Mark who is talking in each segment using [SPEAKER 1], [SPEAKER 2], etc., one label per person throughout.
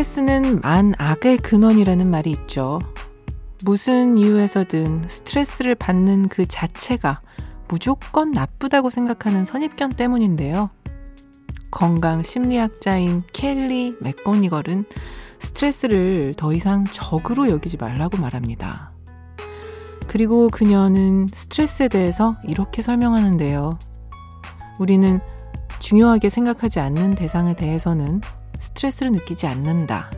[SPEAKER 1] 스트레스는 만 악의 근원이라는 말이 있죠. 무슨 이유에서든 스트레스를 받는 그 자체가 무조건 나쁘다고 생각하는 선입견 때문인데요. 건강 심리학자인 켈리 맥고니걸은 스트레스를 더 이상 적으로 여기지 말라고 말합니다. 그리고 그녀는 스트레스에 대해서 이렇게 설명하는데요. 우리는 중요하게 생각하지 않는 대상에 대해서는 스트레스를 느끼지 않는다.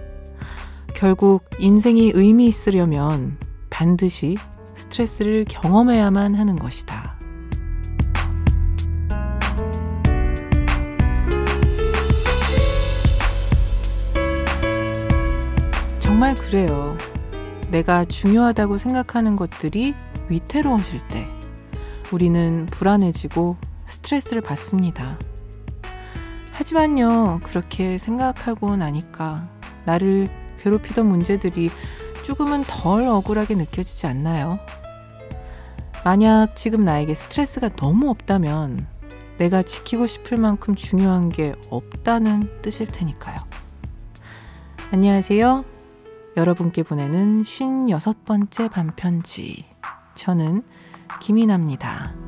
[SPEAKER 1] 결국 인생이 의미 있으려면 반드시 스트레스를 경험해야만 하는 것이다. 정말 그래요. 내가 중요하다고 생각하는 것들이 위태로워질 때 우리는 불안해지고 스트레스를 받습니다. 하지만요, 그렇게 생각하고 나니까 나를 괴롭히던 문제들이 조금은 덜 억울하게 느껴지지 않나요? 만약 지금 나에게 스트레스가 너무 없다면 내가 지키고 싶을 만큼 중요한 게 없다는 뜻일 테니까요. 안녕하세요. 여러분께 보내는 56번째 반편지. 저는 김이나입니다.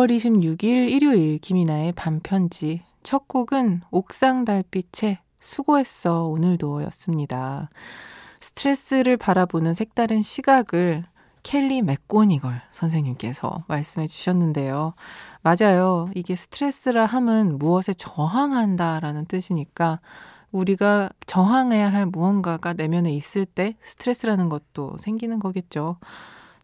[SPEAKER 1] 5월 26일 일요일 김이나의 반편지 첫 곡은 옥상 달빛의 수고했어 오늘도 였습니다. 스트레스를 바라보는 색다른 시각을 켈리 맥고니걸 선생님께서 말씀해 주셨는데요. 맞아요. 이게 스트레스라 함은 무엇에 저항한다라는 뜻이니까 우리가 저항해야 할 무언가가 내면에 있을 때 스트레스라는 것도 생기는 거겠죠.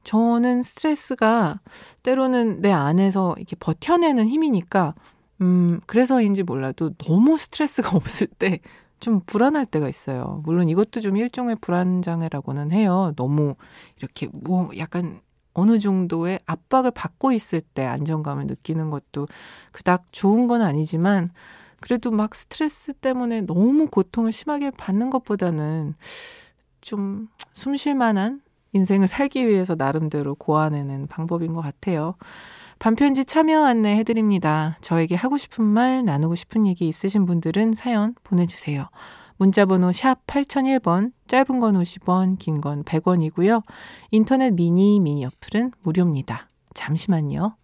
[SPEAKER 1] 저는 스트레스가 때로는 내 안에서 이렇게 버텨내는 힘이니까, 음, 그래서인지 몰라도 너무 스트레스가 없을 때 좀 불안할 때가 있어요. 물론 이것도 좀 일종의 불안 장애라고는 해요. 너무 이렇게 뭐 약간 어느 정도의 압박을 받고 있을 때 안정감을 느끼는 것도 그닥 좋은 건 아니지만 그래도 막 스트레스 때문에 너무 고통을 심하게 받는 것보다는 좀 숨 쉴 만한 인생을 살기 위해서 나름대로 고안해낸 방법인 것 같아요. 반편지 참여 안내 해드립니다. 저에게 하고 싶은 말, 나누고 싶은 얘기 있으신 분들은 사연 보내주세요. 문자번호 샵 8001번, 짧은 건 50원, 긴 건 100원이고요. 인터넷 미니, 미니 어플은 무료입니다. 잠시만요.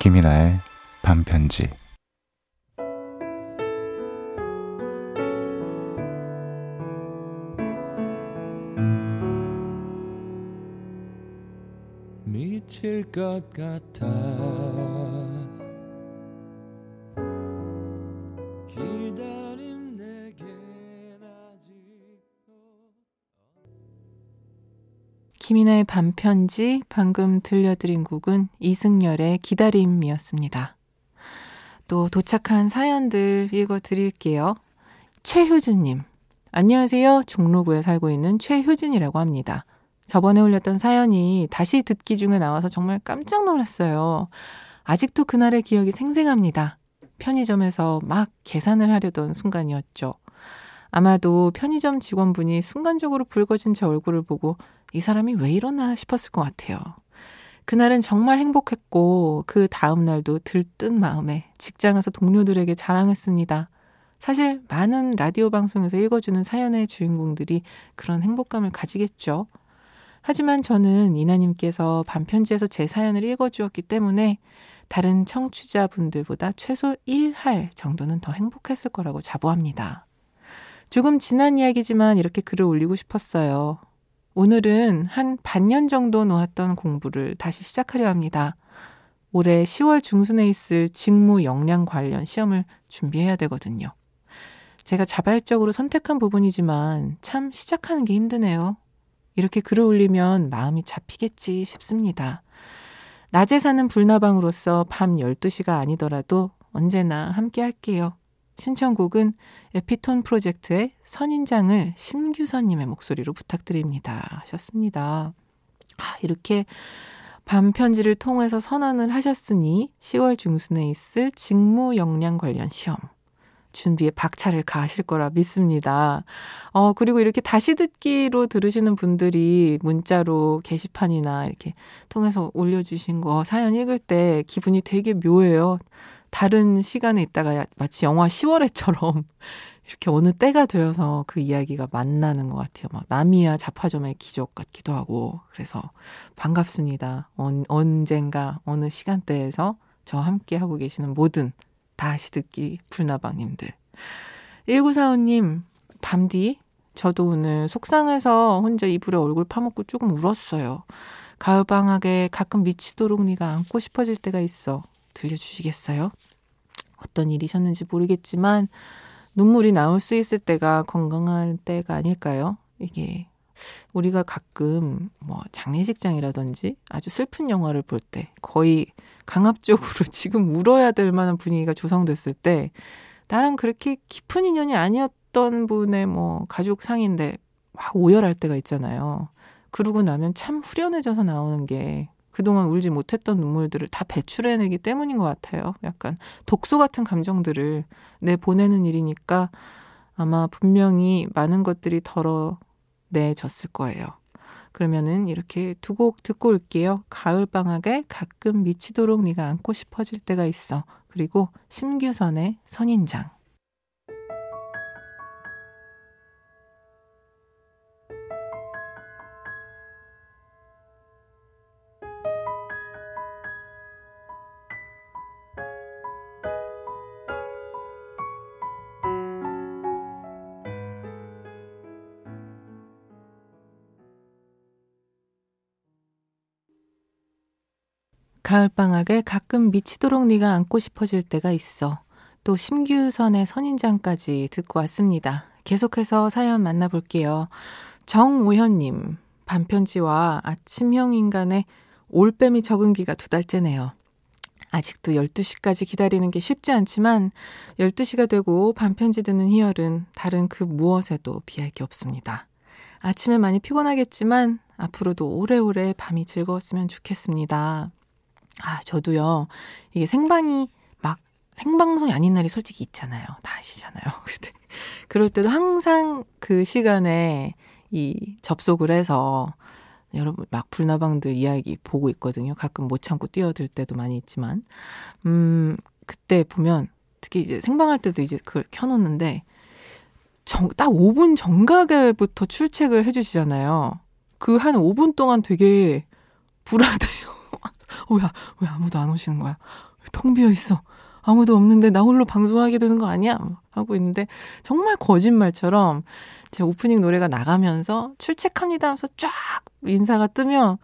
[SPEAKER 2] 김이나의 반편지. 미칠 것 같아
[SPEAKER 1] 김이나의 반편지 방금 들려드린 곡은 이승열의 기다림이었습니다. 또 도착한 사연들 읽어드릴게요. 최효진님, 안녕하세요. 종로구에 살고 있는 최효진이라고 합니다. 저번에 올렸던 사연이 다시 듣기 중에 나와서 정말 깜짝 놀랐어요. 아직도 그날의 기억이 생생합니다. 편의점에서 막 계산을 하려던 순간이었죠. 아마도 편의점 직원분이 순간적으로 붉어진 제 얼굴을 보고 이 사람이 왜 이러나 싶었을 것 같아요. 그날은 정말 행복했고 그 다음 날도 들뜬 마음에 직장에서 동료들에게 자랑했습니다. 사실 많은 라디오 방송에서 읽어주는 사연의 주인공들이 그런 행복감을 가지겠죠. 하지만 저는 이나님께서 반편지에서 제 사연을 읽어주었기 때문에 다른 청취자분들보다 최소 1할 정도는 더 행복했을 거라고 자부합니다. 조금 지난 이야기지만 이렇게 글을 올리고 싶었어요. 오늘은 한 반년 정도 놓았던 공부를 다시 시작하려 합니다. 올해 10월 중순에 있을 직무 역량 관련 시험을 준비해야 되거든요. 제가 자발적으로 선택한 부분이지만 참 시작하는 게 힘드네요. 이렇게 글을 올리면 마음이 잡히겠지 싶습니다. 낮에 사는 불나방으로서 밤 12시가 아니더라도 언제나 함께 할게요. 신청곡은 에피톤 프로젝트의 선인장을 심규선님의 목소리로 부탁드립니다. 하셨습니다. 아, 이렇게 밤 편지를 통해서 선언을 하셨으니 10월 중순에 있을 직무 역량 관련 시험 준비에 박차를 가하실 거라 믿습니다. 어, 그리고 이렇게 다시 듣기로 들으시는 분들이 문자로 게시판이나 이렇게 통해서 올려주신 거 사연 읽을 때 기분이 되게 묘해요. 다른 시간에 있다가 마치 영화 10월에처럼 이렇게 어느 때가 되어서 그 이야기가 만나는 것 같아요. 막 나미야 자파점의 기적 같기도 하고 그래서 반갑습니다. 언, 언젠가 어느 시간대에서 저와 함께 하고 계시는 모든 다시 듣기 불나방님들. 1945님, 밤디, 저도 오늘 속상해서 혼자 이불에 얼굴 파묻고 조금 울었어요. 가을방학에 가끔 미치도록 네가 안고 싶어질 때가 있어. 들려주시겠어요? 어떤 일이셨는지 모르겠지만 눈물이 나올 수 있을 때가 건강할 때가 아닐까요? 이게 우리가 가끔 뭐 장례식장이라든지 아주 슬픈 영화를 볼 때 거의 강압적으로 지금 울어야 될 만한 분위기가 조성됐을 때 나랑 그렇게 깊은 인연이 아니었던 분의 뭐 가족 상인데 막 오열할 때가 있잖아요. 그러고 나면 참 후련해져서 나오는 게 그동안 울지 못했던 눈물들을 다 배출해내기 때문인 것 같아요. 약간 독소 같은 감정들을 내 보내는 일이니까 아마 분명히 많은 것들이 덜어내졌을 거예요. 그러면은 이렇게 두 곡 듣고 올게요. 가을 방학에 가끔 미치도록 네가 안고 싶어질 때가 있어. 그리고 심규선의 선인장. 가을방학에 가끔 미치도록 네가 안고 싶어질 때가 있어. 또 심규선의 선인장까지 듣고 왔습니다. 계속해서 사연 만나볼게요. 정오현님, 반편지와 아침형 인간의 올빼미 적응기가 두 달째네요. 아직도 12시까지 기다리는 게 쉽지 않지만 12시가 되고 반편지 듣는 희열은 다른 그 무엇에도 비할 게 없습니다. 아침에 많이 피곤하겠지만 앞으로도 오래오래 밤이 즐거웠으면 좋겠습니다. 아, 저도요. 이게 생방이 막 생방송이 아닌 날이 솔직히 있잖아요. 다 아시잖아요. 근데 그럴 때도 항상 그 시간에 이 접속을 해서 여러분 막 불나방들 이야기 보고 있거든요. 가끔 못 참고 뛰어들 때도 많이 있지만 음 그때 보면 특히 이제 생방할 때도 이제 그걸 켜 놓는데 정, 딱 5분 정각에부터 출첵을 해 주시잖아요. 그 한 5분 동안 되게 불안해요. 뭐야, 왜 아무도 안 오시는 거야? 텅 비어 있어. 아무도 없는데 나 홀로 방송하게 되는 거 아니야? 하고 있는데 정말 거짓말처럼 제 오프닝 노래가 나가면서 출첵합니다 하면서 쫙 인사가 뜨면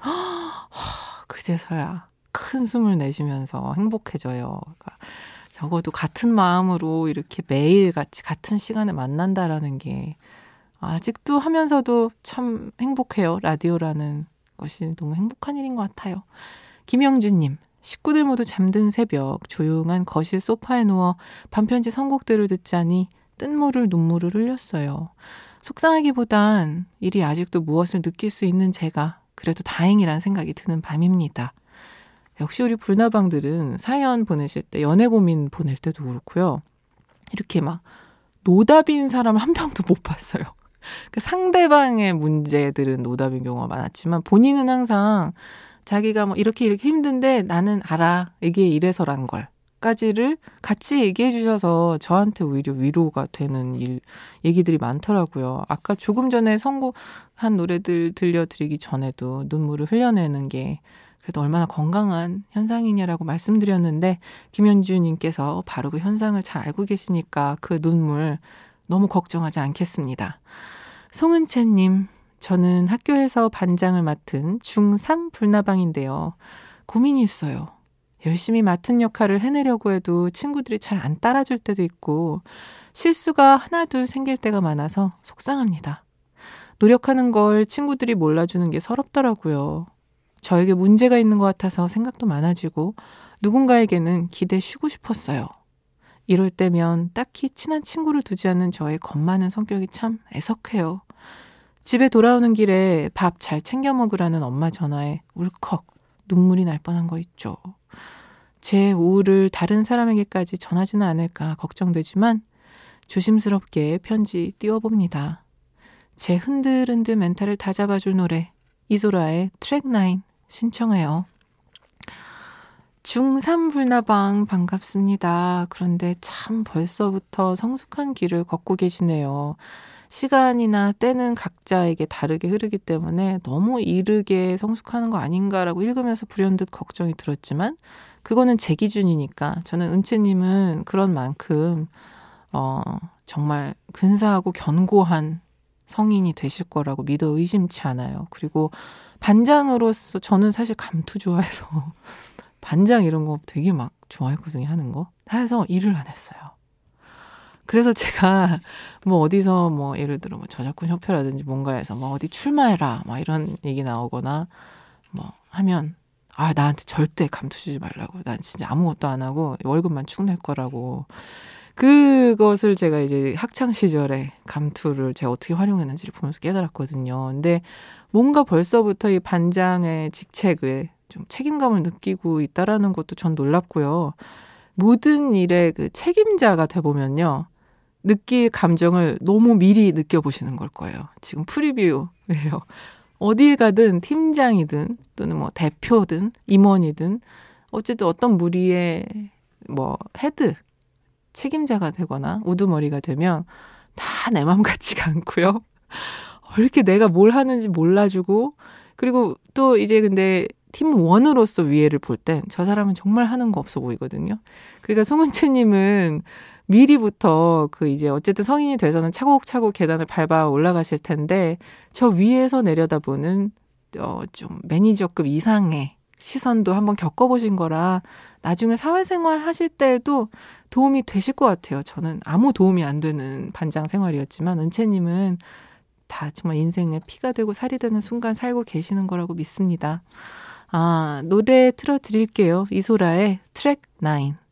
[SPEAKER 1] 그제서야 큰 숨을 내쉬면서 행복해져요. 그러니까 적어도 같은 마음으로 이렇게 매일 같이 같은 시간에 만난다라는 게 아직도 하면서도 참 행복해요. 라디오라는 것이 너무 행복한 일인 것 같아요. 김영준님, 식구들 모두 잠든 새벽 조용한 거실 소파에 누워 반편지 선곡들을 듣자니 뜬모를 눈물을 흘렸어요. 속상하기보단 일이 아직도 무엇을 느낄 수 있는 제가 그래도 다행이란 생각이 드는 밤입니다. 역시 우리 불나방들은 사연 보내실 때 연애 고민 보낼 때도 그렇고요. 이렇게 막 노답인 사람 한 명도 못 봤어요. 그 상대방의 문제들은 노답인 경우가 많았지만 본인은 항상 자기가 뭐 이렇게 이렇게 힘든데 나는 알아. 이게 이래서란 걸. 까지를 같이 얘기해 주셔서 저한테 오히려 위로가 되는 일, 얘기들이 많더라고요. 아까 조금 전에 선곡한 노래들 들려드리기 전에도 눈물을 흘려내는 게 그래도 얼마나 건강한 현상이냐라고 말씀드렸는데 김현주님께서 바로 그 현상을 잘 알고 계시니까 그 눈물 너무 걱정하지 않겠습니다. 송은채님, 저는 학교에서 반장을 맡은 중3 불나방인데요. 고민이 있어요. 열심히 맡은 역할을 해내려고 해도 친구들이 잘 안 따라줄 때도 있고 실수가 하나둘 생길 때가 많아서 속상합니다. 노력하는 걸 친구들이 몰라주는 게 서럽더라고요. 저에게 문제가 있는 것 같아서 생각도 많아지고 누군가에게는 기대 쉬고 싶었어요. 이럴 때면 딱히 친한 친구를 두지 않는 저의 겁 많은 성격이 참 애석해요. 집에 돌아오는 길에 밥 잘 챙겨 먹으라는 엄마 전화에 울컥 눈물이 날 뻔한 거 있죠. 제 우울을 다른 사람에게까지 전하지는 않을까 걱정되지만 조심스럽게 편지 띄워봅니다. 제 흔들흔들 멘탈을 다 잡아줄 노래 이소라의 트랙 9 신청해요. 중3 불나방 반갑습니다. 그런데 참 벌써부터 성숙한 길을 걷고 계시네요. 시간이나 때는 각자에게 다르게 흐르기 때문에 너무 이르게 성숙하는 거 아닌가라고 읽으면서 불현듯 걱정이 들었지만 그거는 제 기준이니까 저는 은채님은 그런 만큼 어 정말 근사하고 견고한 성인이 되실 거라고 믿어 의심치 않아요. 그리고 반장으로서 저는 사실 감투 좋아해서 반장 이런 거 되게 막 좋아했거든요, 하는 거. 해서 일을 안 했어요. 그래서 제가 뭐 어디서 뭐 예를 들어 뭐 저작권 협회라든지 뭔가에서 뭐 어디 출마해라 막 이런 얘기 나오거나 뭐 하면 아 나한테 절대 감투 주지 말라고 난 진짜 아무것도 안 하고 월급만 축 낼 거라고 그것을 제가 이제 학창 시절에 감투를 제가 어떻게 활용했는지를 보면서 깨달았거든요. 근데 뭔가 벌써부터 이 반장의 직책을 좀 책임감을 느끼고 있다라는 것도 전 놀랍고요. 모든 일에 그 책임자가 돼 보면요. 느낄 감정을 너무 미리 느껴보시는 걸 거예요. 지금 프리뷰예요. 어딜 가든 팀장이든 또는 뭐 대표든 임원이든 어쨌든 어떤 무리의 뭐 헤드 책임자가 되거나 우두머리가 되면 다 내 맘 같지가 않고요. 어, 이렇게 내가 뭘 하는지 몰라주고 그리고 또 이제 근데 팀원으로서 위에를 볼 땐 저 사람은 정말 하는 거 없어 보이거든요. 그러니까 송은채님은 미리부터 그 이제 어쨌든 성인이 돼서는 차곡차곡 계단을 밟아 올라가실 텐데 저 위에서 내려다보는 어 좀 매니저급 이상의 시선도 한번 겪어보신 거라 나중에 사회생활 하실 때에도 도움이 되실 것 같아요. 저는 아무 도움이 안 되는 반장 생활이었지만 은채님은 다 정말 인생의 피가 되고 살이 되는 순간 살고 계시는 거라고 믿습니다. 아, 노래 틀어 드릴게요. 이소라의 트랙 9.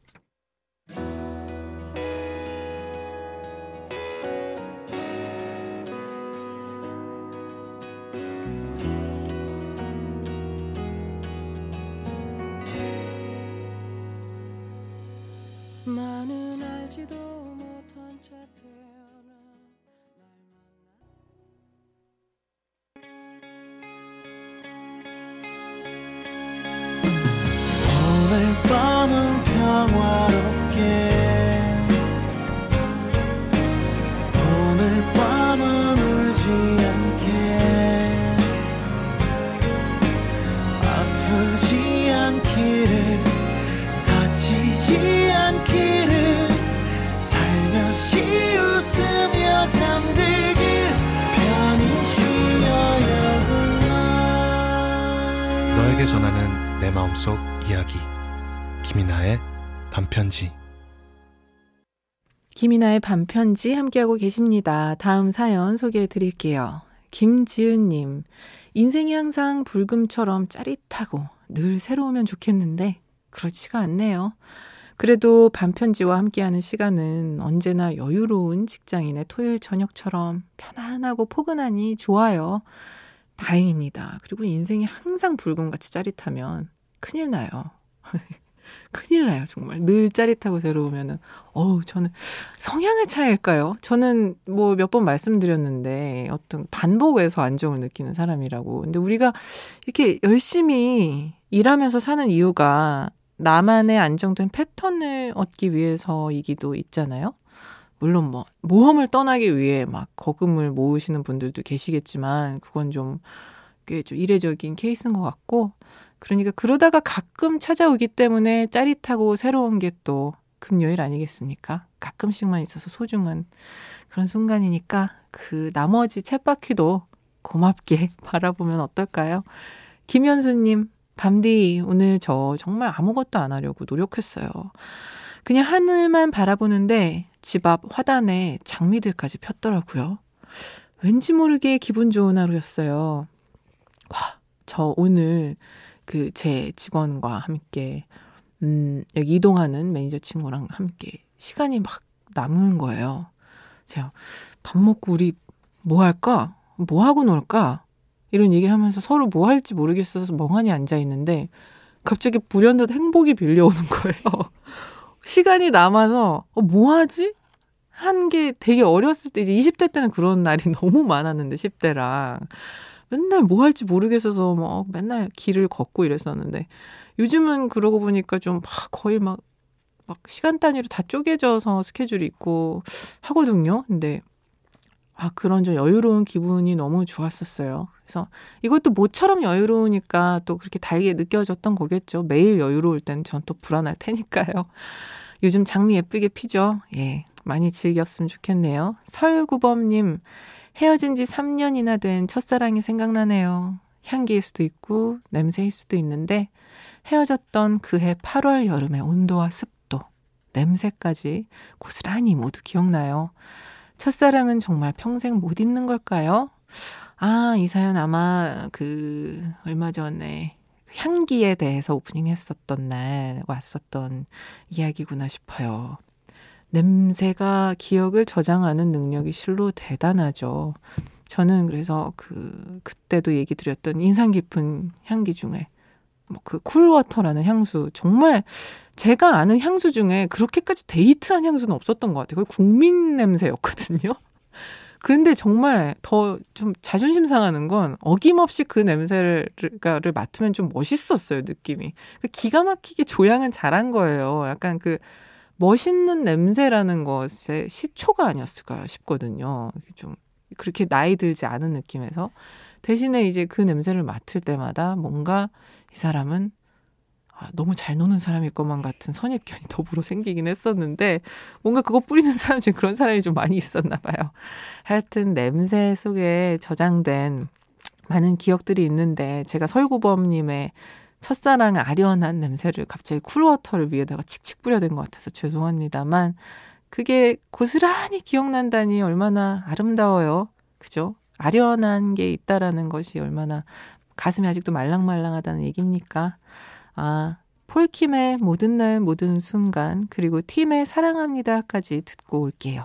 [SPEAKER 2] 속 이야기 김이나의 반편지
[SPEAKER 1] 김이나의 반편지 함께하고 계십니다. 다음 사연 소개해 드릴게요. 김지은님, 인생이 항상 불금처럼 짜릿하고 늘 새로우면 좋겠는데 그렇지가 않네요. 그래도 반편지와 함께하는 시간은 언제나 여유로운 직장인의 토요일 저녁처럼 편안하고 포근하니 좋아요. 다행입니다. 그리고 인생이 항상 불금같이 짜릿하면 큰일 나요. 큰일 나요, 정말. 늘 짜릿하고 새로우면은. 어우, 저는 성향의 차이일까요? 저는 뭐 몇 번 말씀드렸는데 어떤 반복에서 안정을 느끼는 사람이라고. 근데 우리가 이렇게 열심히 일하면서 사는 이유가 나만의 안정된 패턴을 얻기 위해서이기도 있잖아요. 물론 뭐 모험을 떠나기 위해 막 거금을 모으시는 분들도 계시겠지만 그건 좀 꽤 좀 이례적인 케이스인 것 같고 그러니까 그러다가 가끔 찾아오기 때문에 짜릿하고 새로운 게 또 금요일 아니겠습니까? 가끔씩만 있어서 소중한 그런 순간이니까 그 나머지 챗바퀴도 고맙게 바라보면 어떨까요? 김현수님, 밤디, 오늘 저 정말 아무것도 안 하려고 노력했어요. 그냥 하늘만 바라보는데 집 앞 화단에 장미들까지 폈더라고요. 왠지 모르게 기분 좋은 하루였어요. 와, 저 오늘 그 제 직원과 함께, 음, 여기 이동하는 매니저 친구랑 함께 시간이 막 남은 거예요. 제가 밥 먹고 우리 뭐 할까? 뭐 하고 놀까? 이런 얘기를 하면서 서로 뭐 할지 모르겠어서 멍하니 앉아 있는데 갑자기 불현듯 행복이 빌려오는 거예요. 시간이 남아서 어, 뭐 하지? 한 게 되게 어렸을 때 이제 20대 때는 그런 날이 너무 많았는데 10대랑 맨날 뭐 할지 모르겠어서 뭐 맨날 길을 걷고 이랬었는데 요즘은 그러고 보니까 좀 막 거의 막 막 시간 단위로 다 쪼개져서 스케줄이 있고 하거든요. 근데 아, 그런 좀 여유로운 기분이 너무 좋았었어요. 그래서 이것도 모처럼 여유로우니까 또 그렇게 달게 느껴졌던 거겠죠. 매일 여유로울 때는 전 또 불안할 테니까요. 요즘 장미 예쁘게 피죠? 예. 많이 즐겼으면 좋겠네요. 설구범님, 헤어진 지 3년이나 된 첫사랑이 생각나네요. 향기일 수도 있고, 냄새일 수도 있는데, 헤어졌던 그해 8월 여름의 온도와 습도, 냄새까지 고스란히 모두 기억나요. 첫사랑은 정말 평생 못 잊는 걸까요? 아, 이 사연 아마 그 얼마 전에 향기에 대해서 오프닝 했었던 날 왔었던 이야기구나 싶어요. 냄새가 기억을 저장하는 능력이 실로 대단하죠. 저는 그래서 그 그때도 얘기 드렸던 인상 깊은 향기 중에 뭐 그 Cool Water라는 향수 정말 제가 아는 향수 중에 그렇게까지 히트한 향수는 없었던 것 같아요. 거의 국민 냄새였거든요. 그런데 정말 더 좀 자존심 상하는 건 어김없이 그 냄새를 를 맡으면 좀 멋있었어요, 느낌이. 그 기가 막히게 조향은 잘한 거예요. 약간 그 멋있는 냄새라는 것의 시초가 아니었을까 싶거든요. 좀 그렇게 나이 들지 않은 느낌에서. 대신에 이제 그 냄새를 맡을 때마다 뭔가 이 사람은 아, 너무 잘 노는 사람일 것만 같은 선입견이 더불어 생기긴 했었는데 뭔가 그거 뿌리는 사람 중에 그런 사람이 좀 많이 있었나 봐요. 하여튼 냄새 속에 저장된 많은 기억들이 있는데 제가 설구범님의 첫사랑 아련한 냄새를 갑자기 쿨워터를 위에다가 칙칙 뿌려댄 것 같아서 죄송합니다만 그게 고스란히 기억난다니 얼마나 아름다워요. 그죠? 아련한 게 있다라는 것이 얼마나 가슴이 아직도 말랑말랑하다는 얘기입니까? 아, 폴킴의 모든 날 모든 순간 그리고 팀의 사랑합니다까지 듣고 올게요.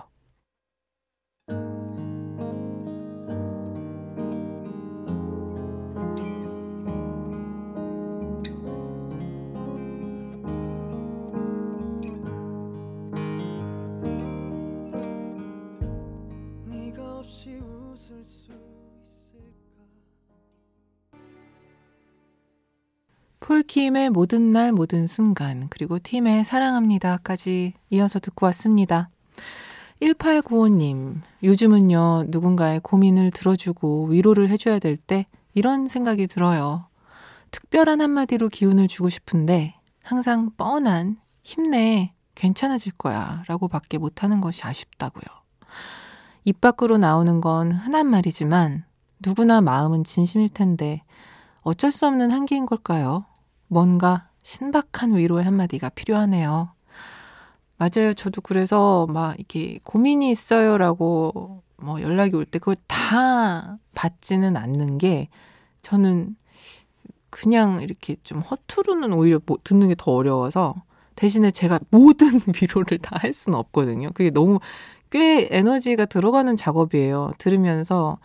[SPEAKER 1] 폴킴의 모든 날 모든 순간 그리고 팀의 사랑합니다까지 이어서 듣고 왔습니다. 1895님, 요즘은요, 누군가의 고민을 들어주고 위로를 해줘야 될 때 이런 생각이 들어요. 특별한 한마디로 기운을 주고 싶은데 항상 뻔한 힘내, 괜찮아질 거야 라고 밖에 못하는 것이 아쉽다고요. 입 밖으로 나오는 건 흔한 말이지만 누구나 마음은 진심일 텐데 어쩔 수 없는 한계인 걸까요? 뭔가 신박한 위로의 한마디가 필요하네요. 맞아요. 저도 그래서 막 이렇게 고민이 있어요라고 뭐 연락이 올 때 그걸 다 받지는 않는 게 저는 그냥 이렇게 좀 허투루는 오히려 뭐 듣는 게 더 어려워서 대신에 제가 모든 위로를 다 할 수는 없거든요. 그게 너무 꽤 에너지가 들어가는 작업이에요. 들으면서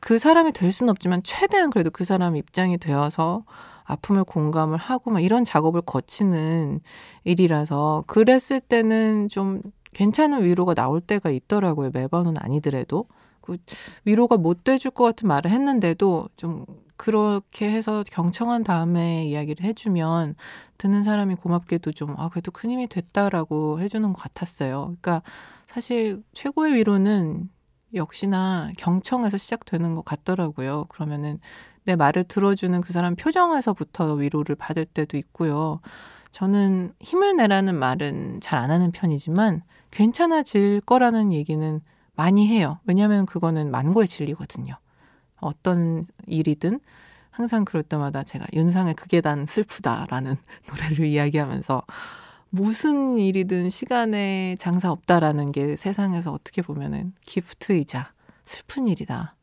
[SPEAKER 1] 그 사람이 될 수는 없지만 최대한 그래도 그 사람 입장이 되어서 아픔을 공감을 하고 막 이런 작업을 거치는 일이라서 그랬을 때는 좀 괜찮은 위로가 나올 때가 있더라고요. 매번은 아니더라도. 그 위로가 못 돼줄 것 같은 말을 했는데도 좀 그렇게 해서 경청한 다음에 이야기를 해주면 듣는 사람이 고맙게도 좀, 아, 그래도 큰 힘이 됐다라고 해주는 것 같았어요. 그러니까 사실 최고의 위로는 역시나 경청에서 시작되는 것 같더라고요. 그러면은 내 말을 들어주는 그 사람 표정에서부터 위로를 받을 때도 있고요. 저는 힘을 내라는 말은 잘 안 하는 편이지만 괜찮아질 거라는 얘기는 많이 해요. 왜냐하면 그거는 만고의 진리거든요. 어떤 일이든 항상 그럴 때마다 제가 윤상의 그계단 슬프다라는 노래를 이야기하면서 무슨 일이든 시간에 장사 없다라는 게 세상에서 어떻게 보면은 기프트이자 슬픈 일이다.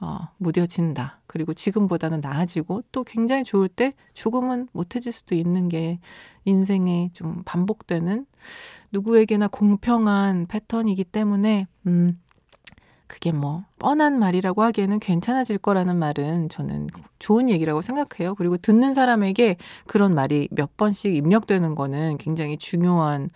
[SPEAKER 1] 어, 무뎌진다. 그리고 지금보다는 나아지고 또 굉장히 좋을 때 조금은 못해질 수도 있는 게 인생에 좀 반복되는 누구에게나 공평한 패턴이기 때문에, 음, 그게 뭐 뻔한 말이라고 하기에는 괜찮아질 거라는 말은 저는 좋은 얘기라고 생각해요. 그리고 듣는 사람에게 그런 말이 몇 번씩 입력되는 거는 굉장히 중요한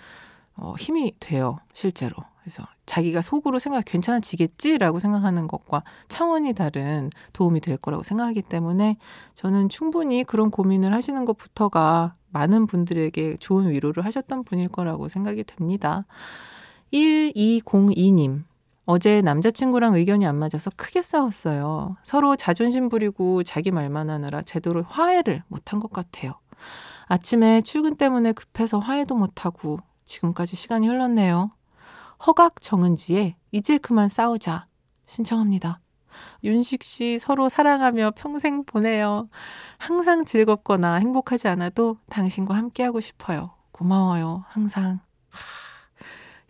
[SPEAKER 1] 어, 힘이 돼요, 실제로. 그래서 자기가 속으로 생각 괜찮아지겠지라고 생각하는 것과 차원이 다른 도움이 될 거라고 생각하기 때문에 저는 충분히 그런 고민을 하시는 것부터가 많은 분들에게 좋은 위로를 하셨던 분일 거라고 생각이 됩니다. 1202님. 어제 남자친구랑 의견이 안 맞아서 크게 싸웠어요. 서로 자존심 부리고 자기 말만 하느라 제대로 화해를 못한 것 같아요. 아침에 출근 때문에 급해서 화해도 못하고 지금까지 시간이 흘렀네요. 허각 정은지의 이제 그만 싸우자 신청합니다. 윤식 씨 서로 사랑하며 평생 보내요. 항상 즐겁거나 행복하지 않아도 당신과 함께하고 싶어요. 고마워요. 항상.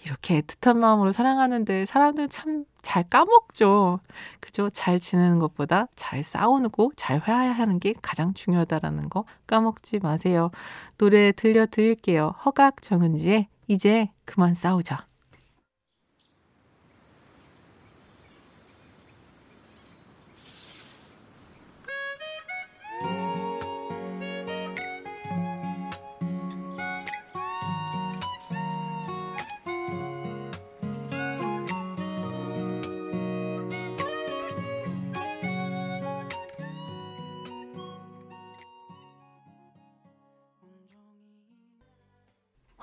[SPEAKER 1] 이렇게 애틋한 마음으로 사랑하는데 사람들 참 잘 까먹죠. 그죠? 잘 지내는 것보다 잘 싸우고 잘 화해하는 게 가장 중요하다라는 거 까먹지 마세요. 노래 들려드릴게요. 허각 정은지의 이제 그만 싸우자.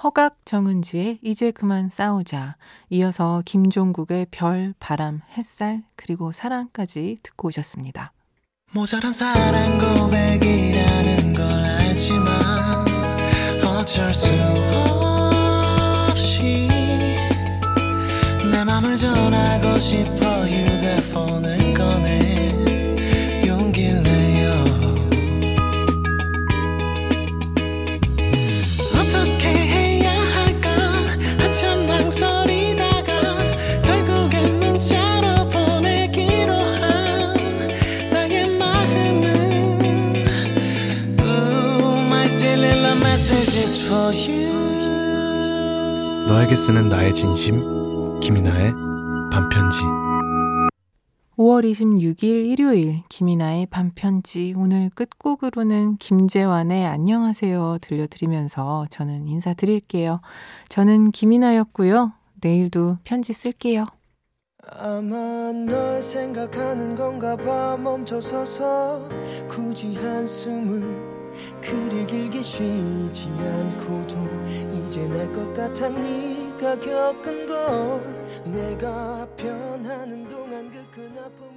[SPEAKER 1] 허각 정은지의 이제 그만 싸우자. 이어서 김종국의 별, 바람, 햇살, 그리고 사랑까지 듣고 오셨습니다. 모자란 사랑 고백이라는 걸 알지만 어쩔 수 없이 내 맘을 전하고 싶어 휴대폰을
[SPEAKER 2] 너에게 쓰는 나의 진심 김이나의 반편지
[SPEAKER 1] 5월 26일 일요일 김이나의 반편지 오늘 끝곡으로는 김재환의 안녕하세요 들려드리면서 저는 인사드릴게요. 저는 김이나였고요. 내일도 편지 쓸게요. 아마 널 생각하는 건가 봐 멈춰서서 굳이 한숨을 그리 길게 쉬지 않고도 이제 날 것 같아 네가 겪은 걸 내가 변하는 동안 그 큰 아픔을